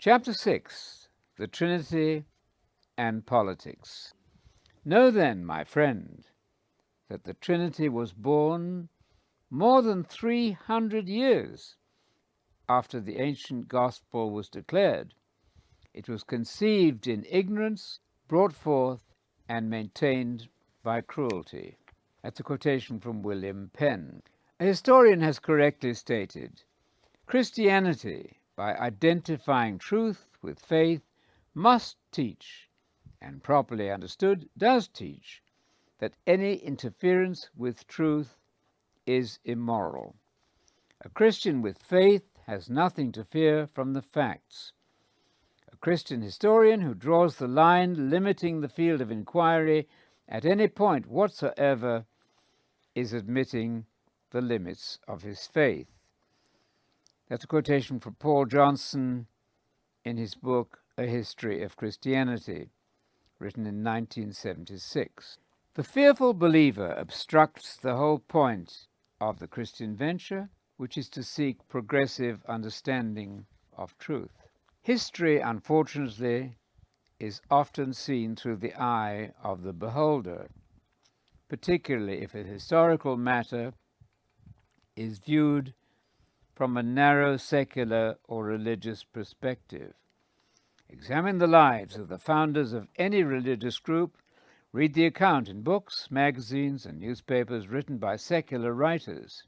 Chapter 6 The Trinity and Politics. Know then, my friend, that the Trinity was born more than 300 years after the ancient gospel was declared. It was conceived in ignorance, brought forth, and maintained by cruelty. That's a quotation from William Penn. A historian has correctly stated Christianity, by identifying truth with faith, must teach, and properly understood, does teach, that any interference with truth is immoral. A Christian with faith has nothing to fear from the facts. A Christian historian who draws the line limiting the field of inquiry at any point whatsoever is admitting the limits of his faith. That's a quotation from Paul Johnson in his book A History of Christianity, written in 1976. The fearful believer obstructs the whole point of the Christian venture which is to seek progressive understanding of truth. History, unfortunately, is often seen through the eye of the beholder, particularly if a historical matter is viewed from a narrow secular or religious perspective. Examine the lives of the founders of any religious group, read the account in books, magazines, and newspapers written by secular writers.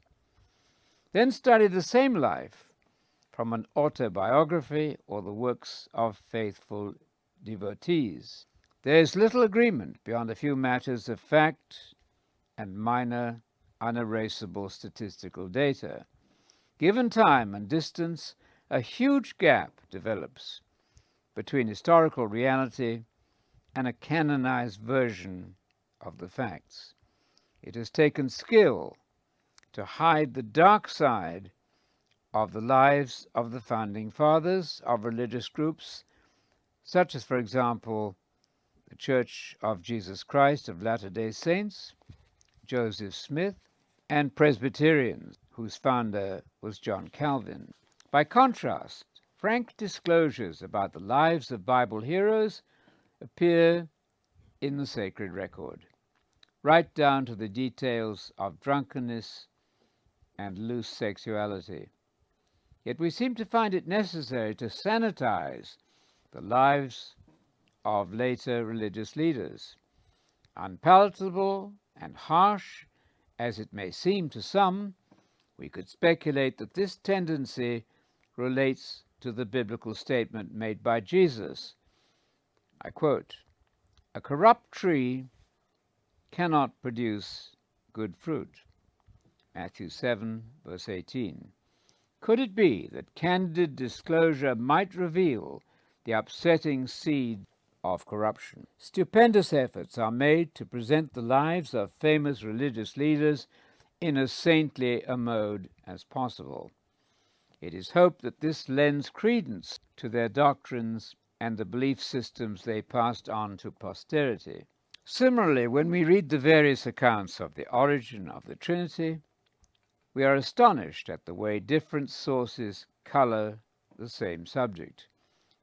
Then study the same life from an autobiography or the works of faithful devotees. There is little agreement beyond a few matters of fact and minor unerasable statistical data. Given time and distance, a huge gap develops between historical reality and a canonized version of the facts. It has taken skill to hide the dark side of the lives of the founding fathers of religious groups, such as, for example, the Church of Jesus Christ of Latter day Saints, Joseph Smith, and Presbyterians, whose founder was John Calvin. By contrast, frank disclosures about the lives of Bible heroes appear in the sacred record, right down to the details of drunkenness and loose sexuality. Yet we seem to find it necessary to sanitize the lives of later religious leaders. Unpalatable and harsh as it may seem to some, we could speculate that this tendency relates to the biblical statement made by Jesus. I quote A corrupt tree cannot produce good fruit. Matthew 7, verse 18. Could it be that candid disclosure might reveal the upsetting seed of corruption? Stupendous efforts are made to present the lives of famous religious leaders in as saintly a mode as possible. It is hoped that this lends credence to their doctrines and the belief systems they passed on to posterity. Similarly, when we read the various accounts of the origin of the Trinity, we are astonished at the way different sources color the same subject.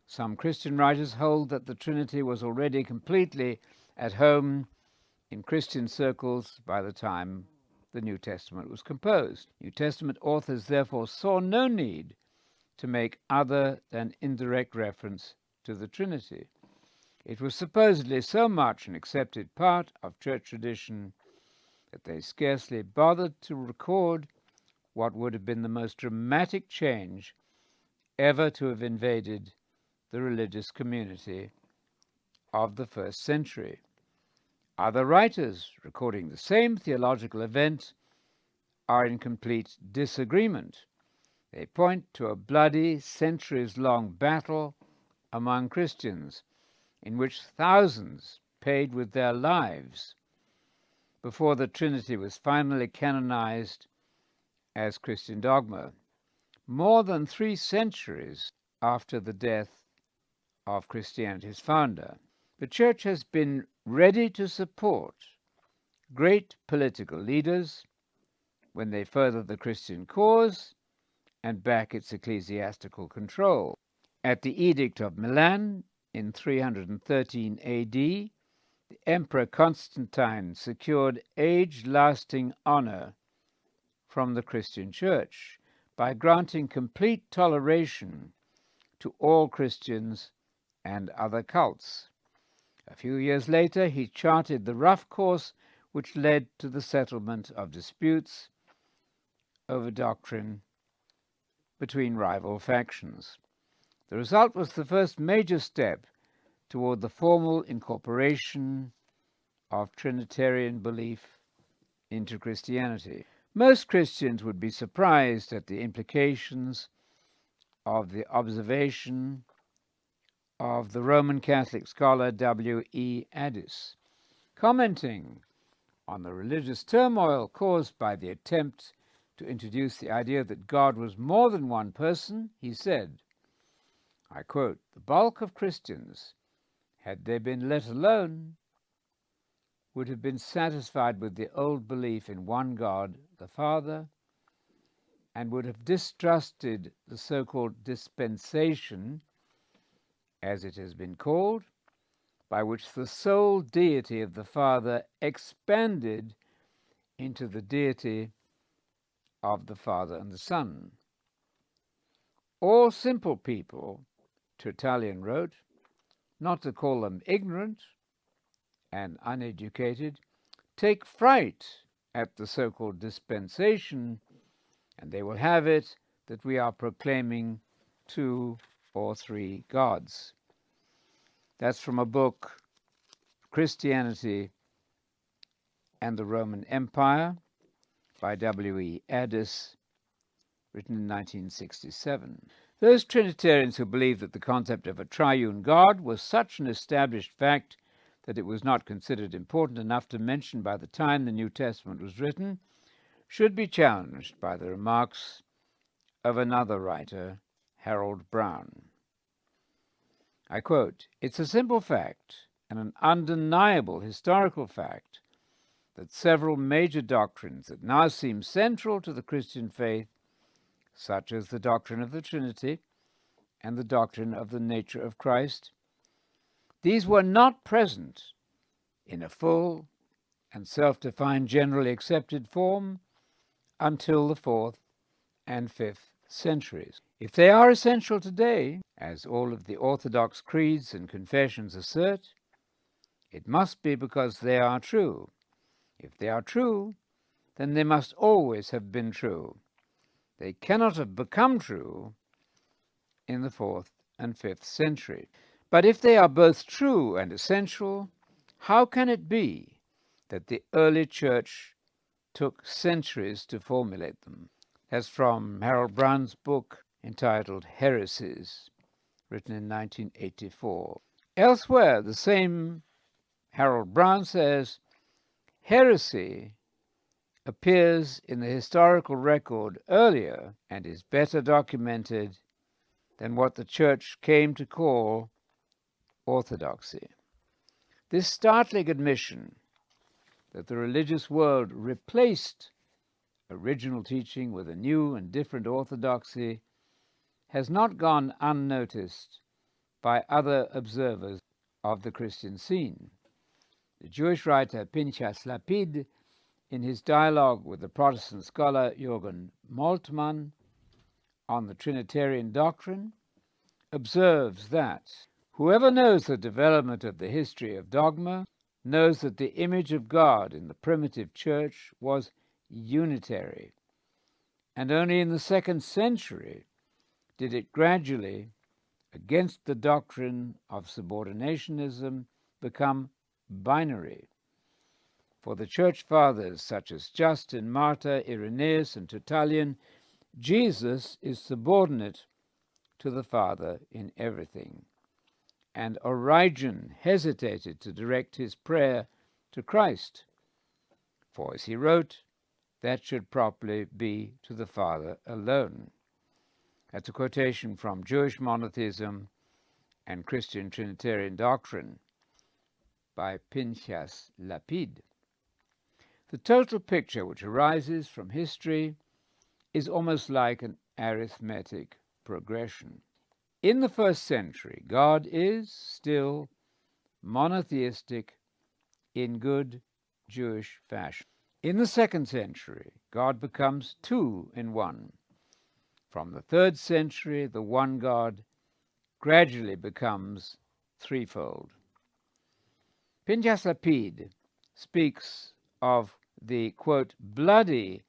Some Christian writers hold that the Trinity was already completely at home in Christian circles by the time the New Testament was composed. New Testament authors therefore saw no need to make other than indirect reference to the Trinity. It was supposedly so much an accepted part of church tradition that they scarcely bothered to record what would have been the most dramatic change ever to have invaded the religious community of the first century. Other writers recording the same theological event are in complete disagreement. They point to a bloody, centuries long battle among Christians in which thousands paid with their lives before the Trinity was finally canonized as Christian dogma, more than three centuries after the death of Christianity's founder. The Church has been ready to support great political leaders when they further the Christian cause and back its ecclesiastical control. At the Edict of Milan in 313 AD, the Emperor Constantine secured age lasting honor from the Christian Church by granting complete toleration to all Christians and other cults. A few years later, he charted the rough course which led to the settlement of disputes over doctrine between rival factions. The result was the first major step toward the formal incorporation of Trinitarian belief into Christianity. Most Christians would be surprised at the implications of the observation of the Roman Catholic scholar W. E. Addis. Commenting on the religious turmoil caused by the attempt to introduce the idea that God was more than one person, he said, I quote, the bulk of Christians, had they been let alone, would have been satisfied with the old belief in one God, the Father, and would have distrusted the so called dispensation as it has been called, by which the sole deity of the Father expanded into the deity of the Father and the Son. All simple people, Tertullian wrote, not to call them ignorant and uneducated, take fright at the so called dispensation, and they will have it that we are proclaiming two or three gods. That's from a book, Christianity and the Roman Empire by W. E. Addis, written in 1967. Those Trinitarians who believed that the concept of a triune God was such an established fact that it was not considered important enough to mention by the time the New Testament was written should be challenged by the remarks of another writer, Harold Brown. I quote, It's a simple fact and an undeniable historical fact that several major doctrines that now seem central to the Christian faith, such as the doctrine of the Trinity and the doctrine of the nature of Christ, these were not present in a full and self defined generally accepted form until the fourth and fifth centuries. If they are essential today, as all of the Orthodox creeds and confessions assert, it must be because they are true. If they are true, then they must always have been true. They cannot have become true in the fourth and fifth century. But if they are both true and essential, how can it be that the early church took centuries to formulate them? As from Harold Brown's book entitled Heresies, written in 1984. Elsewhere, the same Harold Brown says heresy appears in the historical record earlier and is better documented than what the Church came to call orthodoxy. This startling admission that the religious world replaced original teaching with a new and different orthodoxy has not gone unnoticed by other observers of the Christian scene. The Jewish writer Pinchas Lapid, in his dialogue with the Protestant scholar Jürgen Moltmann on the Trinitarian doctrine, observes that whoever knows the development of the history of dogma knows that the image of God in the primitive church was unitary, and only in the second century did it gradually, against the doctrine of subordinationism, become binary. For the church fathers such as Justin, Martyr, Irenaeus, and Tertullian, Jesus is subordinate to the Father in everything. And Origen hesitated to direct his prayer to Christ. For as he wrote, that should properly be to the Father alone. That's a quotation from Jewish Monotheism and Christian Trinitarian Doctrine by Pinchas Lapid. The total picture which arises from history is almost like an arithmetic progression. In the first century, God is still monotheistic in good Jewish fashion. In the second century, God becomes two in one. From the third century, the one God gradually becomes threefold. Pinchas Lapid speaks of the quote bloody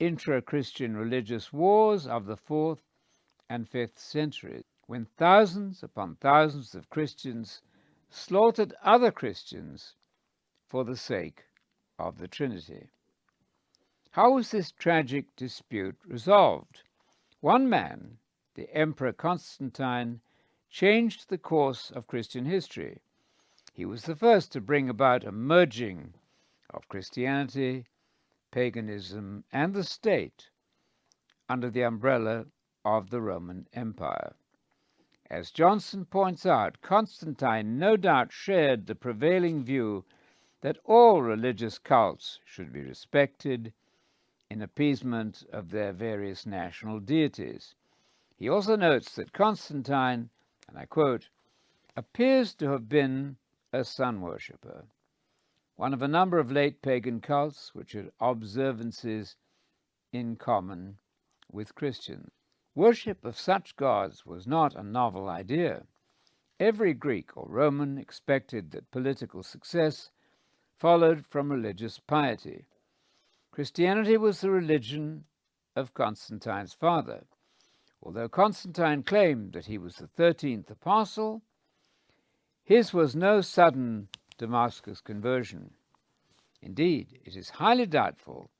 intra-Christian religious wars of the fourth and fifth centuries, when thousands upon thousands of Christians slaughtered other Christians for the sake of the Trinity. How was this tragic dispute resolved? One man, the Emperor Constantine, changed the course of Christian history. He was the first to bring about a merging of Christianity, paganism, and the state under the umbrella of the Roman Empire. As Johnson points out, Constantine no doubt shared the prevailing view that all religious cults should be respected in appeasement of their various national deities. He also notes that Constantine, and I quote, appears to have been a sun worshipper, one of a number of late pagan cults which had observances in common with Christians. Worship of such gods was not a novel idea. Every Greek or Roman expected that political success followed from religious piety. Christianity was the religion of Constantine's father. Although Constantine claimed that he was the 13th apostle, his was no sudden Damascus conversion. Indeed, it is highly doubtful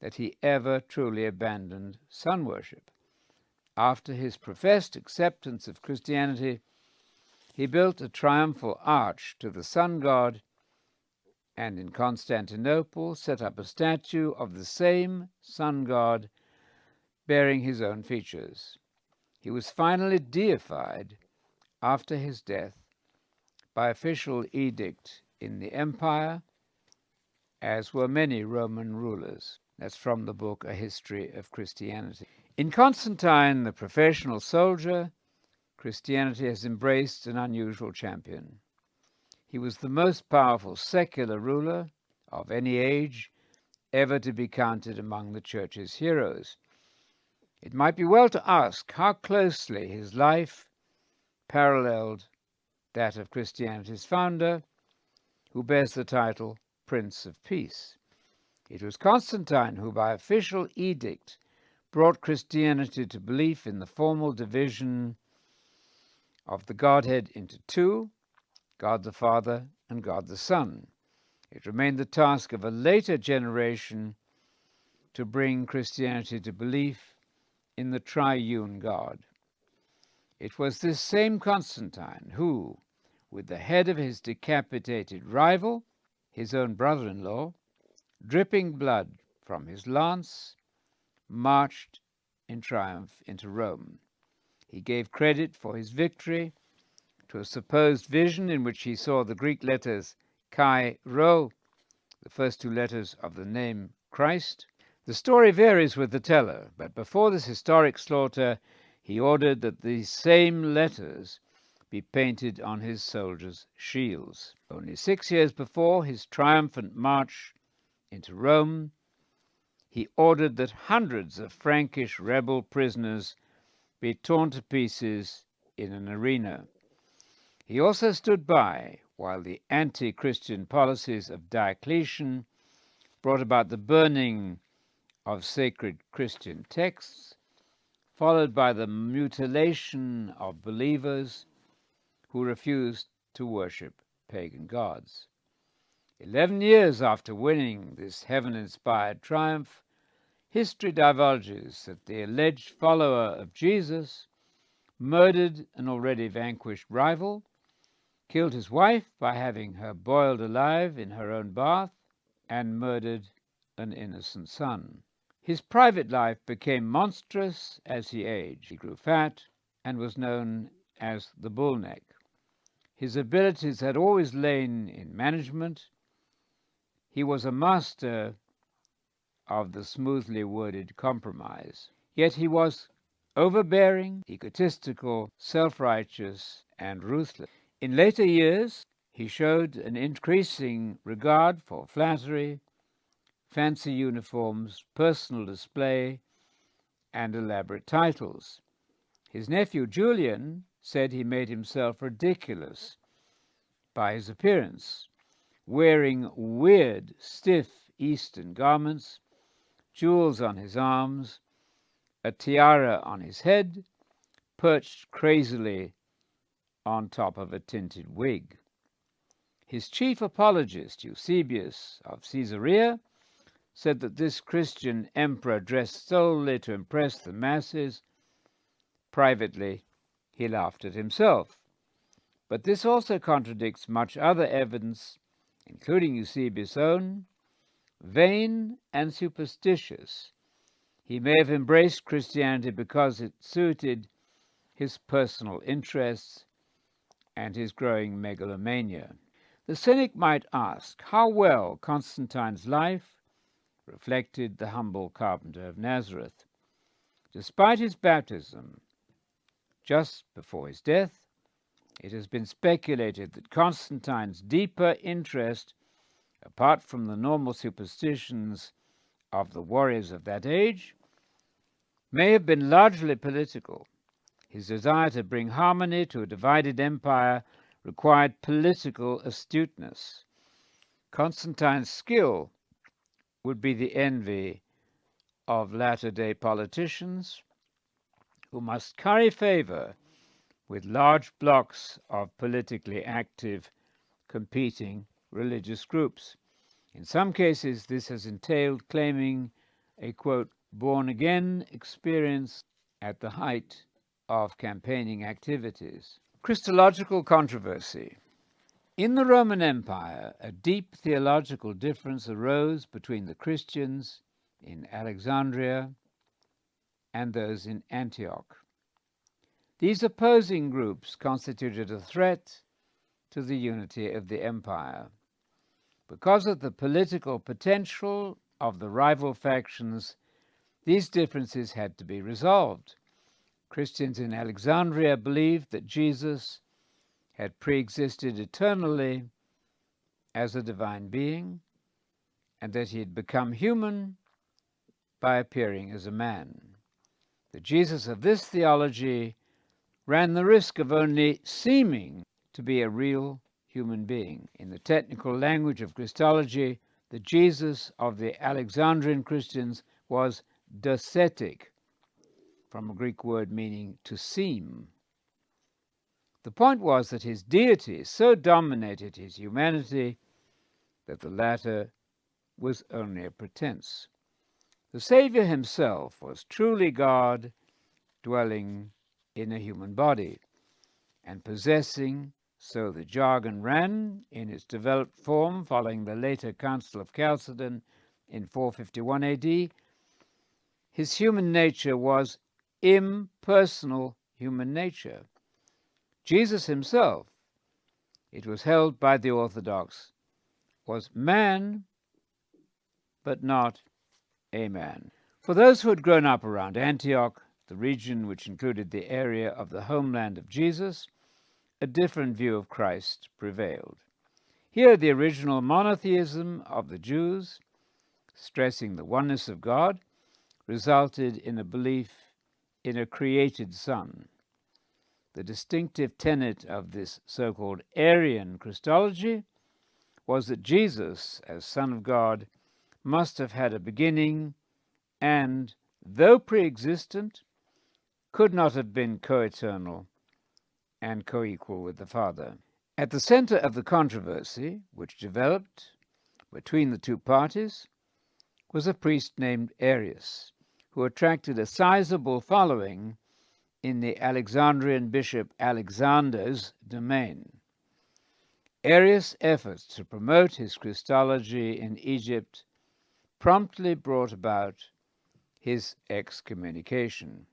that he ever truly abandoned sun worship. After his professed acceptance of Christianity, he built a triumphal arch to the sun god and in Constantinople set up a statue of the same sun god bearing his own features. He was finally deified after his death by official edict in the empire, as were many Roman rulers. That's from the book A History of Christianity. In Constantine, the professional soldier, Christianity has embraced an unusual champion. He was the most powerful secular ruler of any age ever to be counted among the Church's heroes. It might be well to ask how closely his life paralleled that of Christianity's founder, who bears the title Prince of Peace. It was Constantine who, by official edict, brought Christianity to belief in the formal division of the Godhead into two God the Father and God the Son. It remained the task of a later generation to bring Christianity to belief in the triune God. It was this same Constantine who, with the head of his decapitated rival, his own brother in law, dripping blood from his lance, marched in triumph into Rome. He gave credit for his victory to a supposed vision in which he saw the Greek letters Chi Rho, the first two letters of the name Christ. The story varies with the teller, but before this historic slaughter, he ordered that these same letters be painted on his soldiers' shields. Only six years before his triumphant march into Rome, he ordered that hundreds of Frankish rebel prisoners be torn to pieces in an arena. He also stood by while the anti Christian policies of Diocletian brought about the burning of sacred Christian texts, followed by the mutilation of believers who refused to worship pagan gods. Eleven years after winning this heaven inspired triumph, history divulges that the alleged follower of Jesus murdered an already vanquished rival killed his wife by having her boiled alive in her own bath, and murdered an innocent son. His private life became monstrous as he aged. He grew fat and was known as the bullneck. His abilities had always lain in management. He was a master of the smoothly worded compromise. Yet he was overbearing, egotistical, self righteous, and ruthless. In later years, he showed an increasing regard for flattery, fancy uniforms, personal display, and elaborate titles. His nephew Julian said he made himself ridiculous by his appearance, wearing weird, stiff Eastern garments, jewels on his arms, a tiara on his head, perched crazily on top of a tinted wig. His chief apologist, Eusebius of Caesarea, said that this Christian emperor dressed solely to impress the masses. Privately, he laughed at himself. But this also contradicts much other evidence, including Eusebius' own, vain and superstitious. He may have embraced Christianity because it suited his personal interests and his growing megalomania. The cynic might ask how well Constantine's life reflected the humble carpenter of Nazareth. Despite his baptism, just before his death, it has been speculated that Constantine's deeper interest apart from the normal superstitions of the warriors of that age, may have been largely political. His desire to bring harmony to a divided empire required political astuteness. Constantine's skill would be the envy of latter day politicians who must curry favor with large blocks of politically active competing religious groups. In some cases, this has entailed claiming a quote, born again experience at the height of campaigning activities. Christological controversy. In the Roman Empire, a deep theological difference arose between the Christians in Alexandria and those in Antioch. These opposing groups constituted a threat to the unity of the empire. Because of the political potential of the rival factions, these differences had to be resolved. Christians in Alexandria believed that Jesus had pre existed eternally as a divine being and that he had become human by appearing as a man. The Jesus of this theology ran the risk of only seeming to be a real human being. In the technical language of Christology, the Jesus of the Alexandrian Christians was docetic, from a Greek word meaning to seem. The point was that his deity so dominated his humanity that the latter was only a pretense. The Saviour himself was truly God dwelling in a human body and possessing so the jargon ran in its developed form following the later Council of Chalcedon in 451 AD. His human nature was impersonal human nature. Jesus himself, it was held by the Orthodox, was man, but not a man. For those who had grown up around Antioch, the region which included the area of the homeland of Jesus, a different view of Christ prevailed. Here, the original monotheism of the Jews, stressing the oneness of God, resulted in a belief in a created Son. The distinctive tenet of this so called Arian Christology was that Jesus, as Son of God, must have had a beginning and, though pre existent, could not have been co eternal and co equal with the Father. At the center of the controversy, which developed between the two parties, was a priest named Arius, who attracted a sizable following in the Alexandrian bishop Alexander's domain. Arius' efforts to promote his Christology in Egypt promptly brought about his excommunication.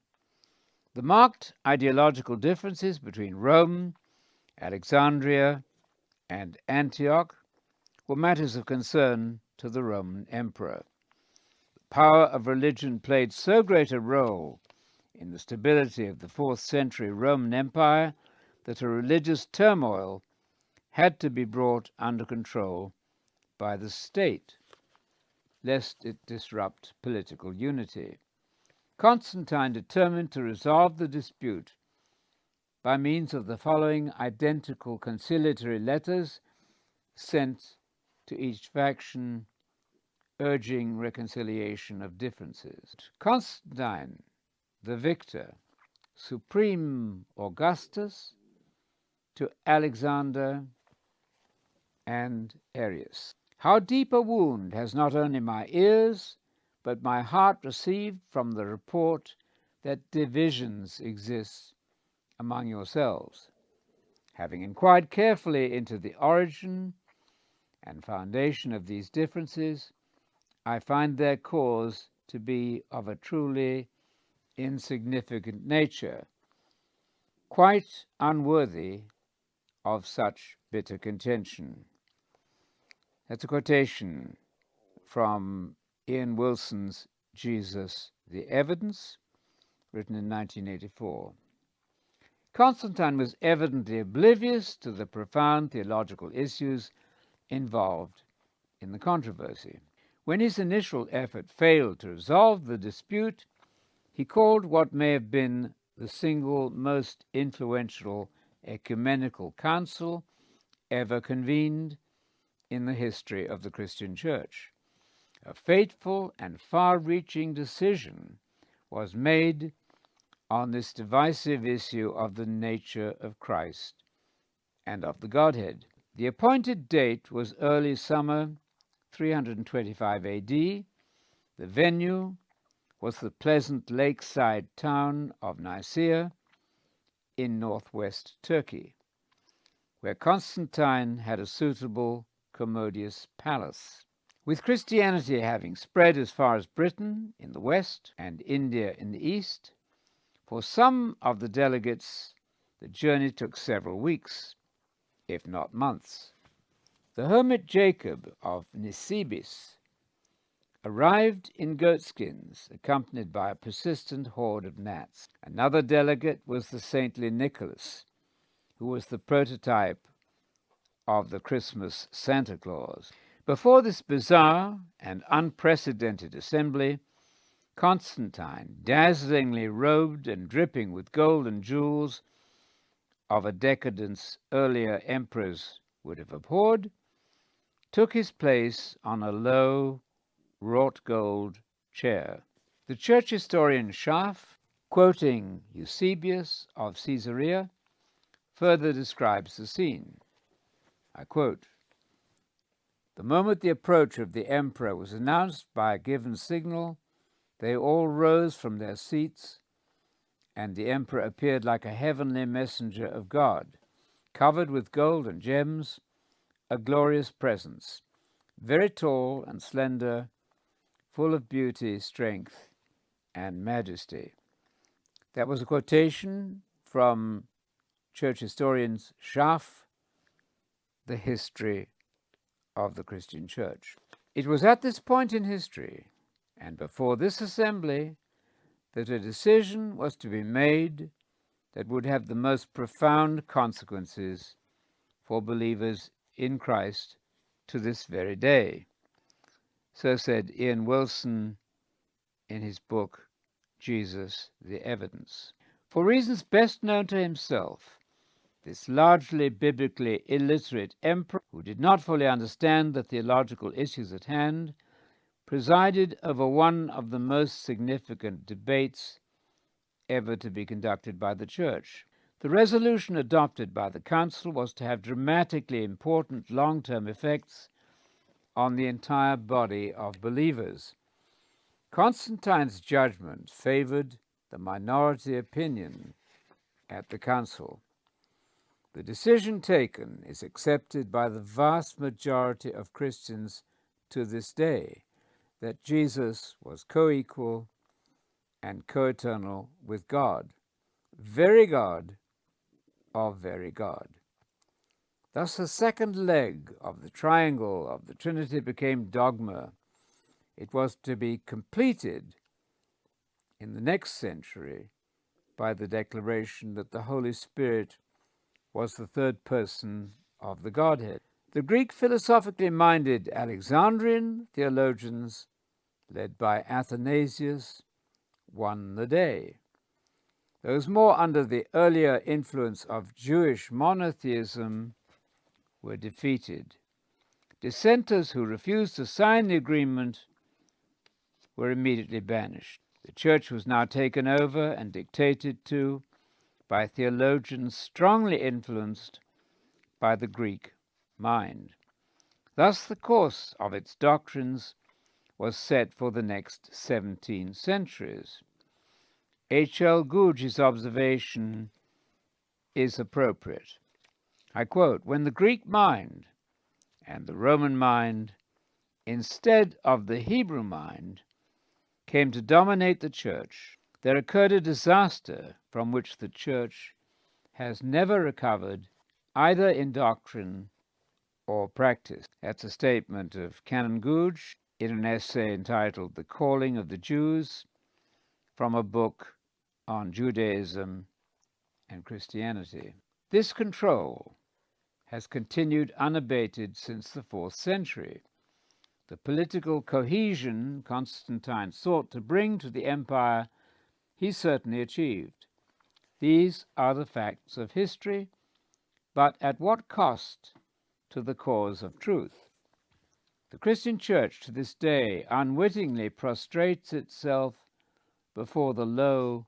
The marked ideological differences between Rome, Alexandria, and Antioch were matters of concern to the Roman emperor. Power of religion played so great a role in the stability of the fourth century Roman Empire that a religious turmoil had to be brought under control by the state, lest it disrupt political unity. Constantine determined to resolve the dispute by means of the following identical conciliatory letters sent to each faction urging reconciliation of differences. Constantine, the victor, Supreme Augustus, to Alexander and Arius. How deep a wound has not only my ears, but my heart received from the report that divisions exist among yourselves. Having inquired carefully into the origin and foundation of these differences, I find their cause to be of a truly insignificant nature, quite unworthy of such bitter contention. That's a quotation from Ian Wilson's Jesus the Evidence, written in 1984. Constantine was evidently oblivious to the profound theological issues involved in the controversy. When his initial effort failed to resolve the dispute, he called what may have been the single most influential ecumenical council ever convened in the history of the Christian Church. A fateful and far reaching decision was made on this divisive issue of the nature of Christ and of the Godhead. The appointed date was early summer 325 AD. The venue was the pleasant lakeside town of Nicaea in northwest Turkey, where Constantine had a suitable, commodious palace. With Christianity having spread as far as Britain in the west and India in the east, for some of the delegates the journey took several weeks, if not months. The hermit Jacob of Nisibis arrived in goatskins, accompanied by a persistent horde of gnats. Another delegate was the saintly Nicholas, who was the prototype of the Christmas Santa Claus. Before this bizarre and unprecedented assembly, Constantine, dazzlingly robed and dripping with gold and jewels of a decadence earlier emperors would have abhorred, took his place on a low, wrought gold chair. The church historian Schaff, quoting Eusebius of Caesarea, further describes the scene. I quote The moment the approach of the emperor was announced by a given signal, they all rose from their seats, and the emperor appeared like a heavenly messenger of God, covered with gold and gems a glorious presence, very tall and slender, full of beauty, strength, and majesty. That was a quotation from church historians Schaff, The History of the Christian Church. It was at this point in history, and before this assembly, that a decision was to be made that would have the most profound consequences for believers in Christ to this very day. So said Ian Wilson in his book, Jesus the Evidence. For reasons best known to himself, this largely biblically illiterate emperor, who did not fully understand the theological issues at hand, presided over one of the most significant debates ever to be conducted by the Church. The resolution adopted by the Council was to have dramatically important long term effects on the entire body of believers. Constantine's judgment favored the minority opinion at the Council. The decision taken is accepted by the vast majority of Christians to this day that Jesus was co equal and co eternal with God, very God of very God. Thus, the second leg of the triangle of the Trinity became dogma. It was to be completed in the next century by the declaration that the Holy Spirit was the third person of the Godhead. The Greek philosophically minded Alexandrian theologians, led by Athanasius, won the day. Those more under the earlier influence of Jewish monotheism were defeated. Dissenters who refused to sign the agreement were immediately banished. The church was now taken over and dictated to by theologians strongly influenced by the Greek mind. Thus, the course of its doctrines was set for the next 17 centuries. H. L. Goudge's observation is appropriate. I quote When the Greek mind and the Roman mind, instead of the Hebrew mind, came to dominate the church, there occurred a disaster from which the church has never recovered either in doctrine or practice. That's a statement of Canon Goudge in an essay entitled The Calling of the Jews from a book on Judaism and Christianity. This control has continued unabated since the fourth century. The political cohesion Constantine sought to bring to the empire he certainly achieved. These are the facts of history, but at what cost to the cause of truth? The Christian Church to this day unwittingly prostrates itself before the low,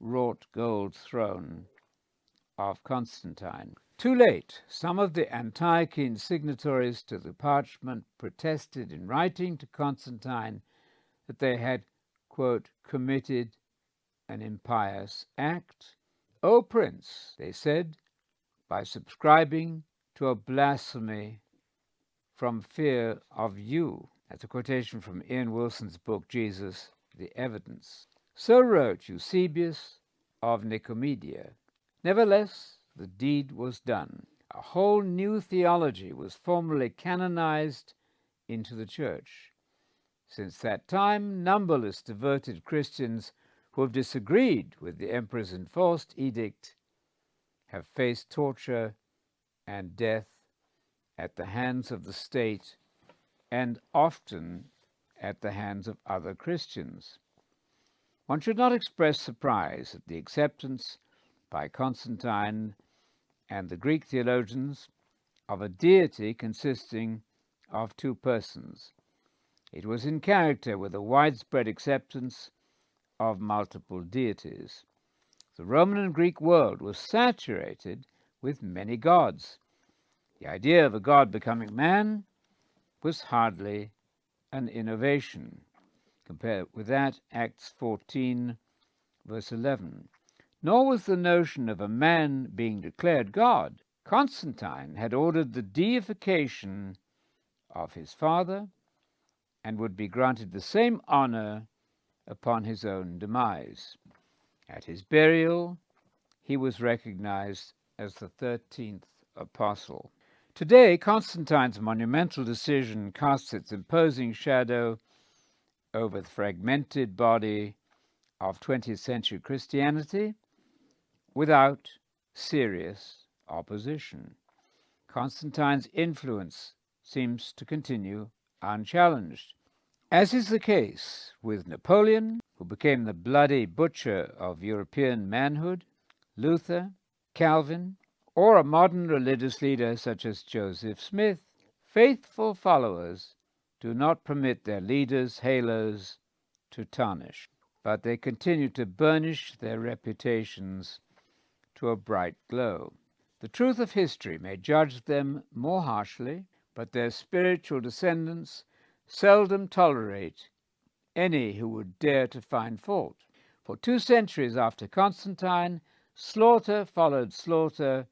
wrought gold throne of Constantine. Too late, some of the Antiochene signatories to the parchment protested in writing to Constantine that they had, quote, committed an impious act. O Prince, they said, by subscribing to a blasphemy from fear of you. That's a quotation from Ian Wilson's book, Jesus, the Evidence. So wrote Eusebius of Nicomedia. Nevertheless, the deed was done. A whole new theology was formally canonized into the Church. Since that time, numberless devoted Christians who have disagreed with the Emperor's enforced edict have faced torture and death at the hands of the state and often at the hands of other Christians. One should not express surprise at the acceptance by Constantine and the Greek theologians of a deity consisting of two persons. It was in character with a widespread acceptance of multiple deities. The Roman and Greek world was saturated with many gods. The idea of a god becoming man was hardly an innovation. Compare with that, Acts 14, verse 11 nor was the notion of a man being declared God. Constantine had ordered the deification of his father and would be granted the same honor upon his own demise. At his burial, he was recognized as the 13th apostle. Today, Constantine's monumental decision casts its imposing shadow over the fragmented body of 20th century Christianity without serious opposition. Constantine's influence seems to continue unchallenged, as is the case with Napoleon, who became the bloody butcher of European manhood, Luther, Calvin, or a modern religious leader such as Joseph Smith. Faithful followers do not permit their leaders' halos to tarnish, but they continue to burnish their reputations to a bright glow. The truth of history may judge them more harshly, but their spiritual descendants seldom tolerate any who would dare to find fault. For two centuries after Constantine, slaughter followed slaughter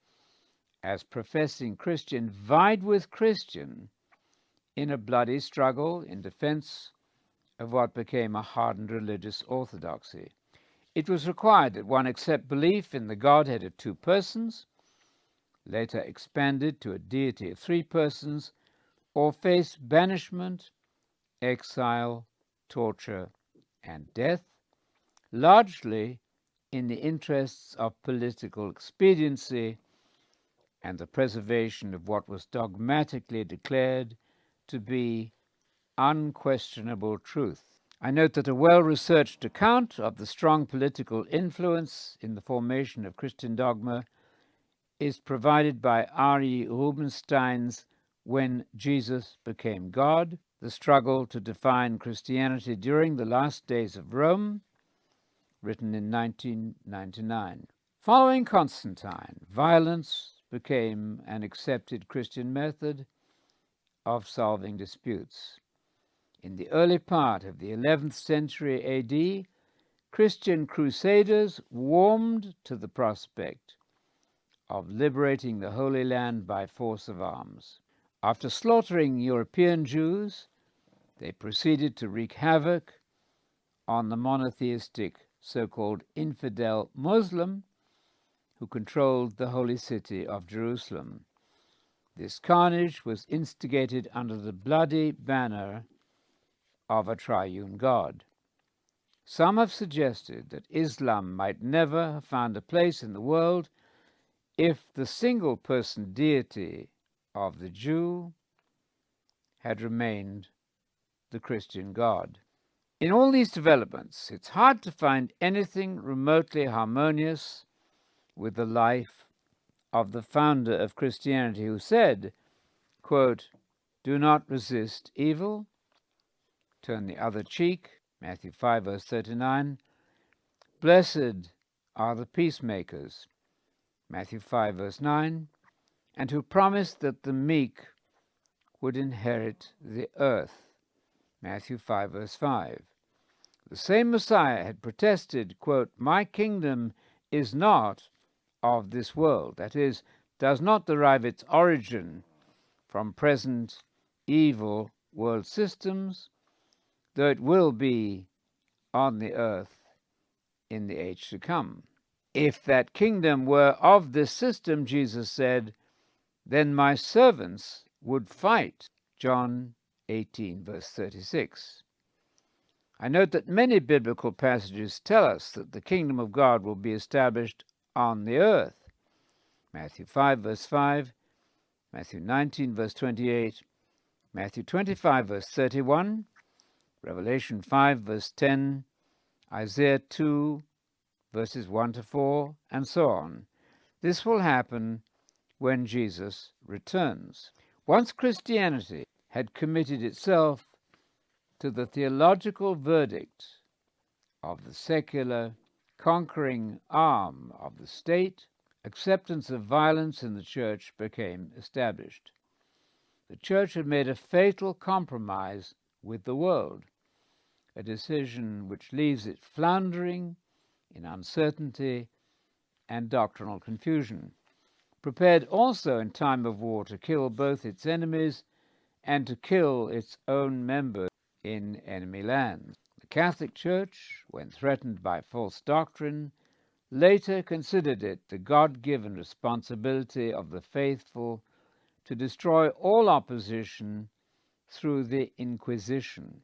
as professing Christian vied with Christian in a bloody struggle in defense of what became a hardened religious orthodoxy. It was required that one accept belief in the Godhead of two persons, later expanded to a deity of three persons, or face banishment, exile, torture, and death, largely in the interests of political expediency and the preservation of what was dogmatically declared to be unquestionable truth. I note that a well researched account of the strong political influence in the formation of Christian dogma is provided by R.E. Rubenstein's When Jesus Became God The Struggle to Define Christianity During the Last Days of Rome, written in 1999. Following Constantine, violence became an accepted Christian method of solving disputes. In the early part of the 11th century AD, Christian crusaders warmed to the prospect of liberating the Holy Land by force of arms. After slaughtering European Jews, they proceeded to wreak havoc on the monotheistic so called infidel Muslim who controlled the holy city of Jerusalem. This carnage was instigated under the bloody banner of a triune God. Some have suggested that Islam might never have found a place in the world if the single person deity of the Jew had remained the Christian God. In all these developments, it's hard to find anything remotely harmonious with the life of the founder of Christianity who said, quote, Do not resist evil, turn the other cheek, Matthew 5, verse 39. Blessed are the peacemakers, Matthew 5, verse 9, and who promised that the meek would inherit the earth, Matthew 5, verse 5. The same Messiah had protested, quote, My kingdom is not of this world, that is, does not derive its origin from present evil world systems, though it will be on the earth in the age to come. If that kingdom were of this system, Jesus said, then my servants would fight. John 18, verse 36. I note that many biblical passages tell us that the kingdom of God will be established on the earth. Matthew 5, verse 5, Matthew 19, verse 28, Matthew 25, verse 31, Revelation 5, verse 10, Isaiah 2, verses 1 to 4, and so on. This will happen when Jesus returns. Once Christianity had committed itself to the theological verdict of the secular conquering arm of the state, acceptance of violence in the church became established. The church had made a fatal compromise with the world a decision which leaves it floundering in uncertainty and doctrinal confusion, prepared also in time of war to kill both its enemies and to kill its own members in enemy lands. The Catholic Church, when threatened by false doctrine, later considered it the God given responsibility of the faithful to destroy all opposition through the Inquisition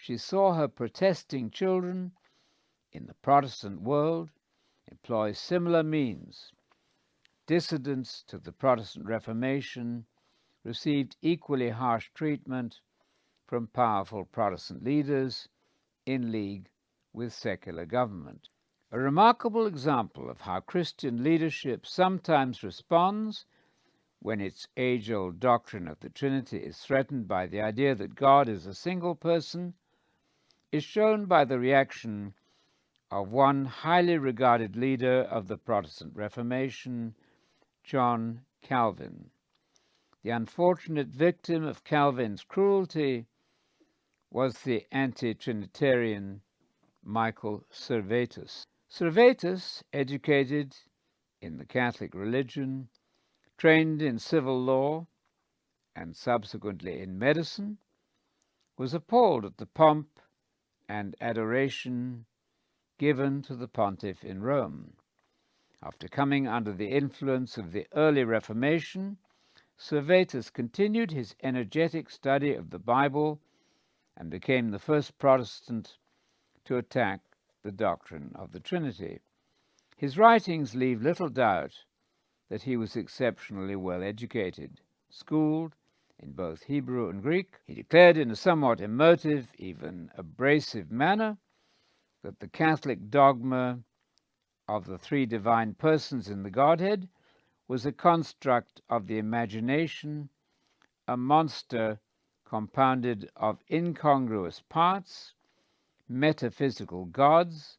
she saw her protesting children in the Protestant world employ similar means. Dissidents to the Protestant Reformation received equally harsh treatment from powerful Protestant leaders in league with secular government. A remarkable example of how Christian leadership sometimes responds when its age old doctrine of the Trinity is threatened by the idea that God is a single person is shown by the reaction of one highly regarded leader of the Protestant Reformation, John Calvin. The unfortunate victim of Calvin's cruelty was the anti Trinitarian Michael Servetus. Servetus, educated in the Catholic religion, trained in civil law, and subsequently in medicine, was appalled at the pomp and adoration given to the pontiff in Rome. After coming under the influence of the early Reformation, Servetus continued his energetic study of the Bible and became the first Protestant to attack the doctrine of the Trinity. His writings leave little doubt that he was exceptionally well educated, schooled in both Hebrew and Greek. He declared in a somewhat emotive, even abrasive manner that the Catholic dogma of the three divine persons in the Godhead was a construct of the imagination, a monster compounded of incongruous parts, metaphysical gods,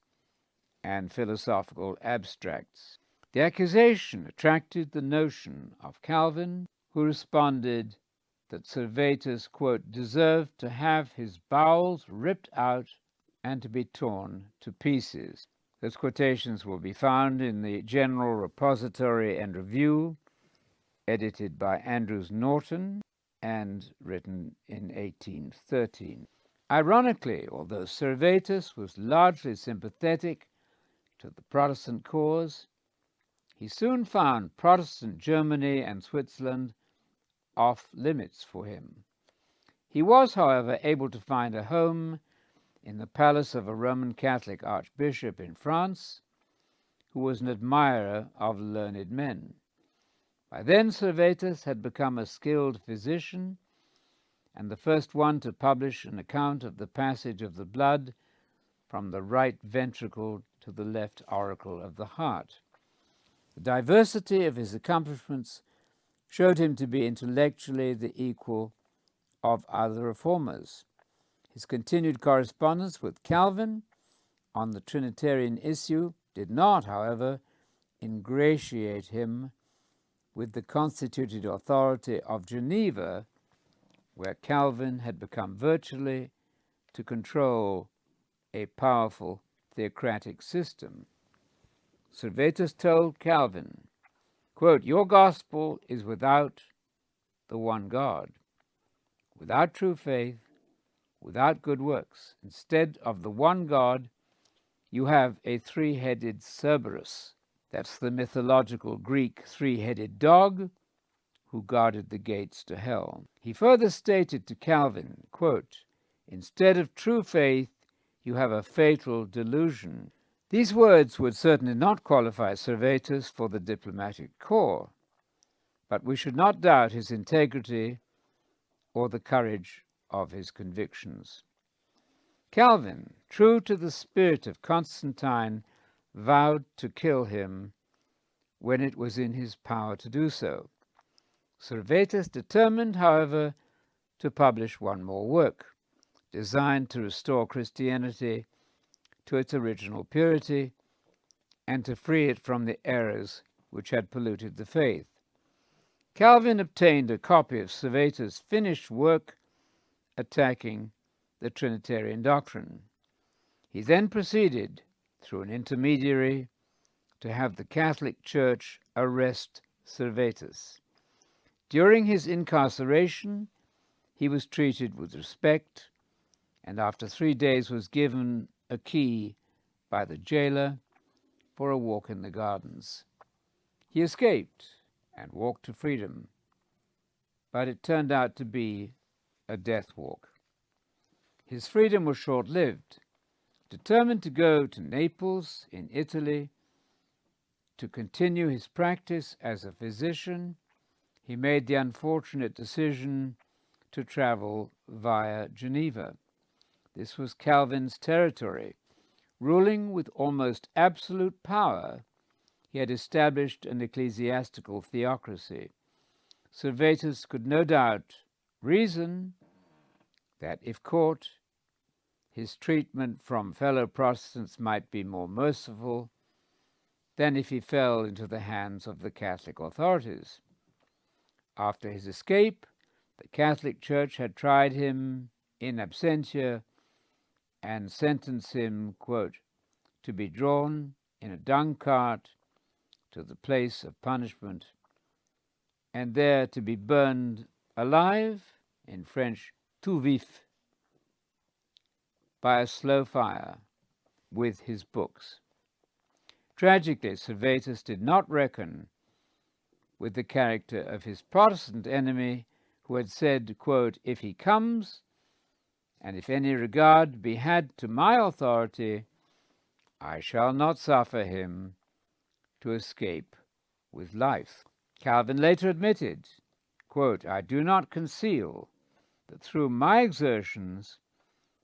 and philosophical abstracts. The accusation attracted the notion of Calvin, who responded that Servetus, quote, deserved to have his bowels ripped out and to be torn to pieces. Those quotations will be found in the General Repository and Review, edited by Andrews Norton and written in 1813. Ironically, although Servetus was largely sympathetic to the Protestant cause, he soon found Protestant Germany and Switzerland off limits for him. He was, however, able to find a home in the palace of a Roman Catholic archbishop in France, who was an admirer of learned men. By then, Servetus had become a skilled physician and the first one to publish an account of the passage of the blood from the right ventricle to the left auricle of the heart. The diversity of his accomplishments showed him to be intellectually the equal of other reformers. His continued correspondence with Calvin on the Trinitarian issue did not, however, ingratiate him with the constituted authority of Geneva, where Calvin had become virtually to control a powerful theocratic system. Servetus told Calvin, quote, Your gospel is without the one God, without true faith, without good works. Instead of the one God, you have a three headed Cerberus. That's the mythological Greek three headed dog who guarded the gates to hell. He further stated to Calvin, quote, Instead of true faith, you have a fatal delusion. These words would certainly not qualify Servetus for the diplomatic corps, but we should not doubt his integrity or the courage of his convictions. Calvin, true to the spirit of Constantine, vowed to kill him when it was in his power to do so. Servetus determined, however, to publish one more work, designed to restore Christianity to its original purity and to free it from the errors which had polluted the faith. Calvin obtained a copy of Servetus' finished work attacking the Trinitarian doctrine. He then proceeded, through an intermediary, to have the Catholic Church arrest Servetus. During his incarceration, he was treated with respect, and after three days was given a key by the jailer for a walk in the gardens. He escaped and walked to freedom, but it turned out to be a death walk. His freedom was short lived. Determined to go to Naples in Italy to continue his practice as a physician, he made the unfortunate decision to travel via Geneva. This was Calvin's territory. Ruling with almost absolute power, he had established an ecclesiastical theocracy. Servetus could no doubt reason that if caught, his treatment from fellow Protestants might be more merciful than if he fell into the hands of the Catholic authorities. After his escape, the Catholic Church had tried him in absentia and sentenced him, quote, to be drawn in a dung cart to the place of punishment and there to be burned alive, in French, tout vif, by a slow fire with his books. Tragically, Servetus did not reckon with the character of his Protestant enemy, who had said, quote, If he comes, and if any regard be had to my authority, I shall not suffer him to escape with life. Calvin later admitted, quote, I do not conceal that through my exertions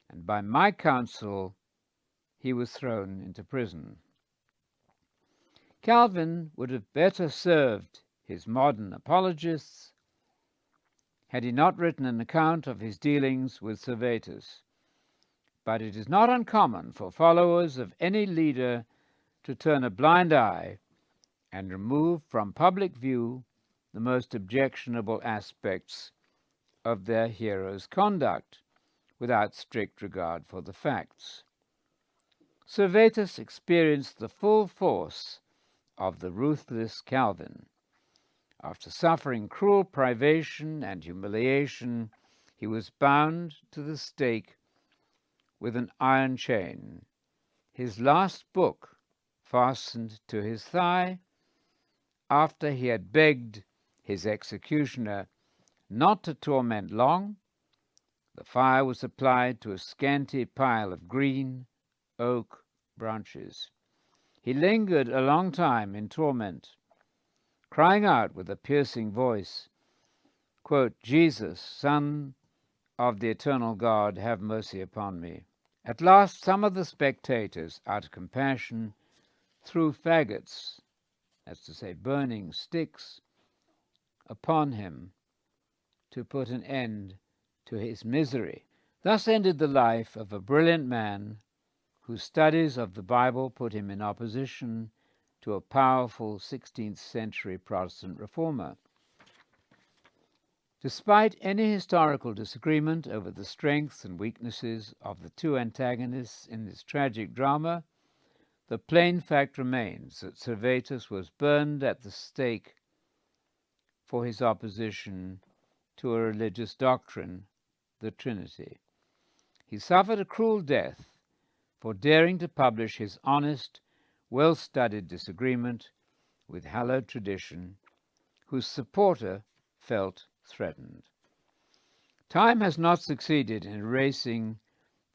and by my counsel he was thrown into prison. Calvin would have better served his modern apologists had he not written an account of his dealings with Servetus. But it is not uncommon for followers of any leader to turn a blind eye and remove from public view the most objectionable aspects of their hero's conduct without strict regard for the facts. Servetus experienced the full force of the ruthless Calvin. After suffering cruel privation and humiliation, he was bound to the stake with an iron chain. His last book fastened to his thigh after he had begged his executioner not to torment long, the fire was applied to a scanty pile of green oak branches. He lingered a long time in torment, crying out with a piercing voice, quote, Jesus, Son of the eternal God, have mercy upon me. At last, some of the spectators, out of compassion, threw faggots, that's to say, burning sticks, upon him to put an end to his misery. Thus ended the life of a brilliant man whose studies of the Bible put him in opposition to a powerful 16th century Protestant reformer. Despite any historical disagreement over the strengths and weaknesses of the two antagonists in this tragic drama, the plain fact remains that Servetus was burned at the stake for his opposition to a religious doctrine, the Trinity. He suffered a cruel death for daring to publish his honest, well studied disagreement with hallowed tradition, whose supporter felt threatened. Time has not succeeded in erasing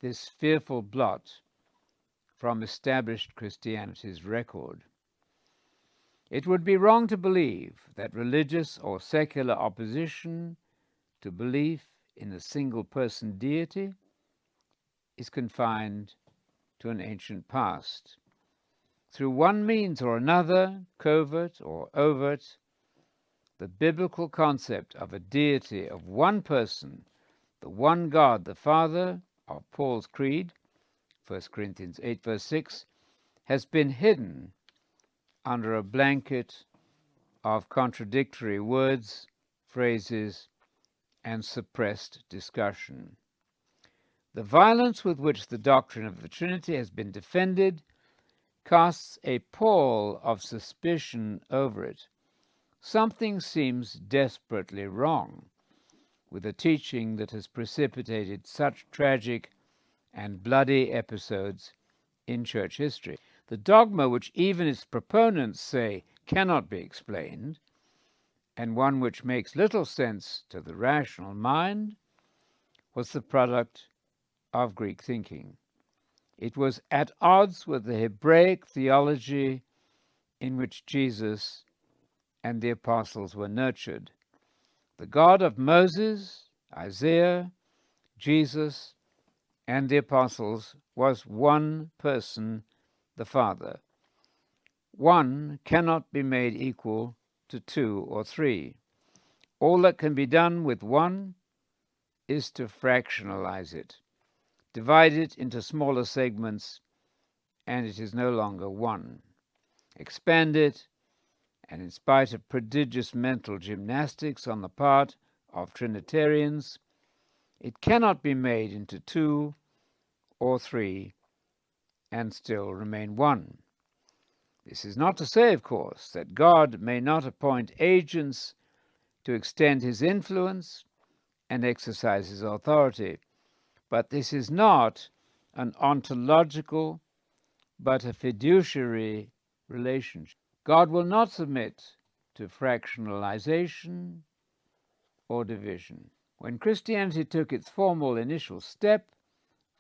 this fearful blot from established Christianity's record. It would be wrong to believe that religious or secular opposition to belief in a single person deity is confined to an ancient past. Through one means or another, covert or overt, the biblical concept of a deity of one person, the one God, the Father of Paul's Creed, 1 Corinthians 8, verse 6, has been hidden under a blanket of contradictory words, phrases, and suppressed discussion. The violence with which the doctrine of the Trinity has been defended casts a pall of suspicion over it. Something seems desperately wrong with a teaching that has precipitated such tragic and bloody episodes in church history. The dogma which even its proponents say cannot be explained, and one which makes little sense to the rational mind, was the product of Greek thinking. It was at odds with the Hebraic theology in which Jesus and the apostles were nurtured. The God of Moses, Isaiah, Jesus, and the apostles was one person the Father. One cannot be made equal to two or three. All that can be done with one is to fractionalize it, divide it into smaller segments, and it is no longer one. Expand it, and in spite of prodigious mental gymnastics on the part of Trinitarians, it cannot be made into two or three and still remain one. This is not to say, of course, that God may not appoint agents to extend his influence and exercise his authority, but this is not an ontological but a fiduciary relationship. God will not submit to fractionalization or division. When Christianity took its formal initial step,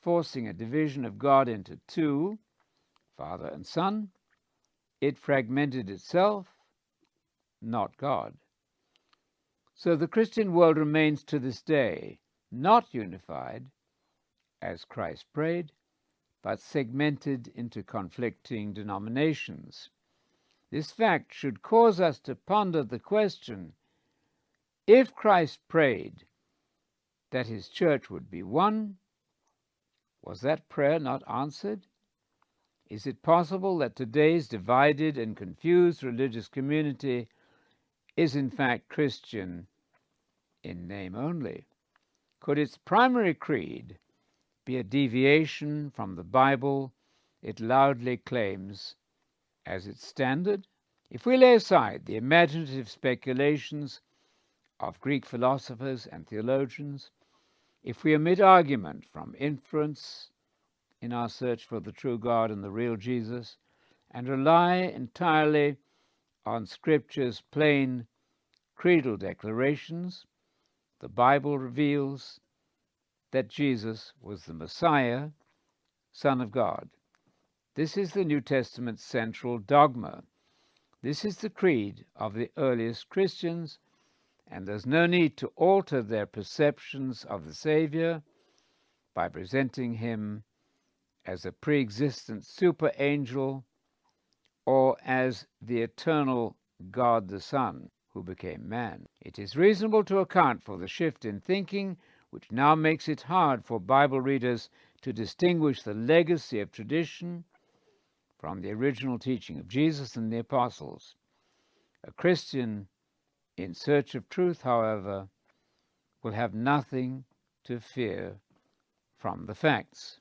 forcing a division of God into two, Father and Son, It fragmented itself, not God. So the Christian world remains to this day not unified, as Christ prayed, but segmented into conflicting denominations. This fact should cause us to ponder the question if Christ prayed that his church would be one, was that prayer not answered? Is it possible that today's divided and confused religious community is in fact Christian in name only? Could its primary creed be a deviation from the Bible it loudly claims as its standard? If we lay aside the imaginative speculations of Greek philosophers and theologians, if we omit argument from inference in our search for the true God and the real Jesus, and rely entirely on Scripture's plain creedal declarations, the Bible reveals that Jesus was the Messiah, Son of God. This is the New Testament's central dogma. This is the creed of the earliest Christians, and there's no need to alter their perceptions of the Savior by presenting him as a pre existent super angel or as the eternal God the Son who became man. It is reasonable to account for the shift in thinking which now makes it hard for Bible readers to distinguish the legacy of tradition from the original teaching of Jesus and the apostles. A Christian in search of truth, however, will have nothing to fear from the facts.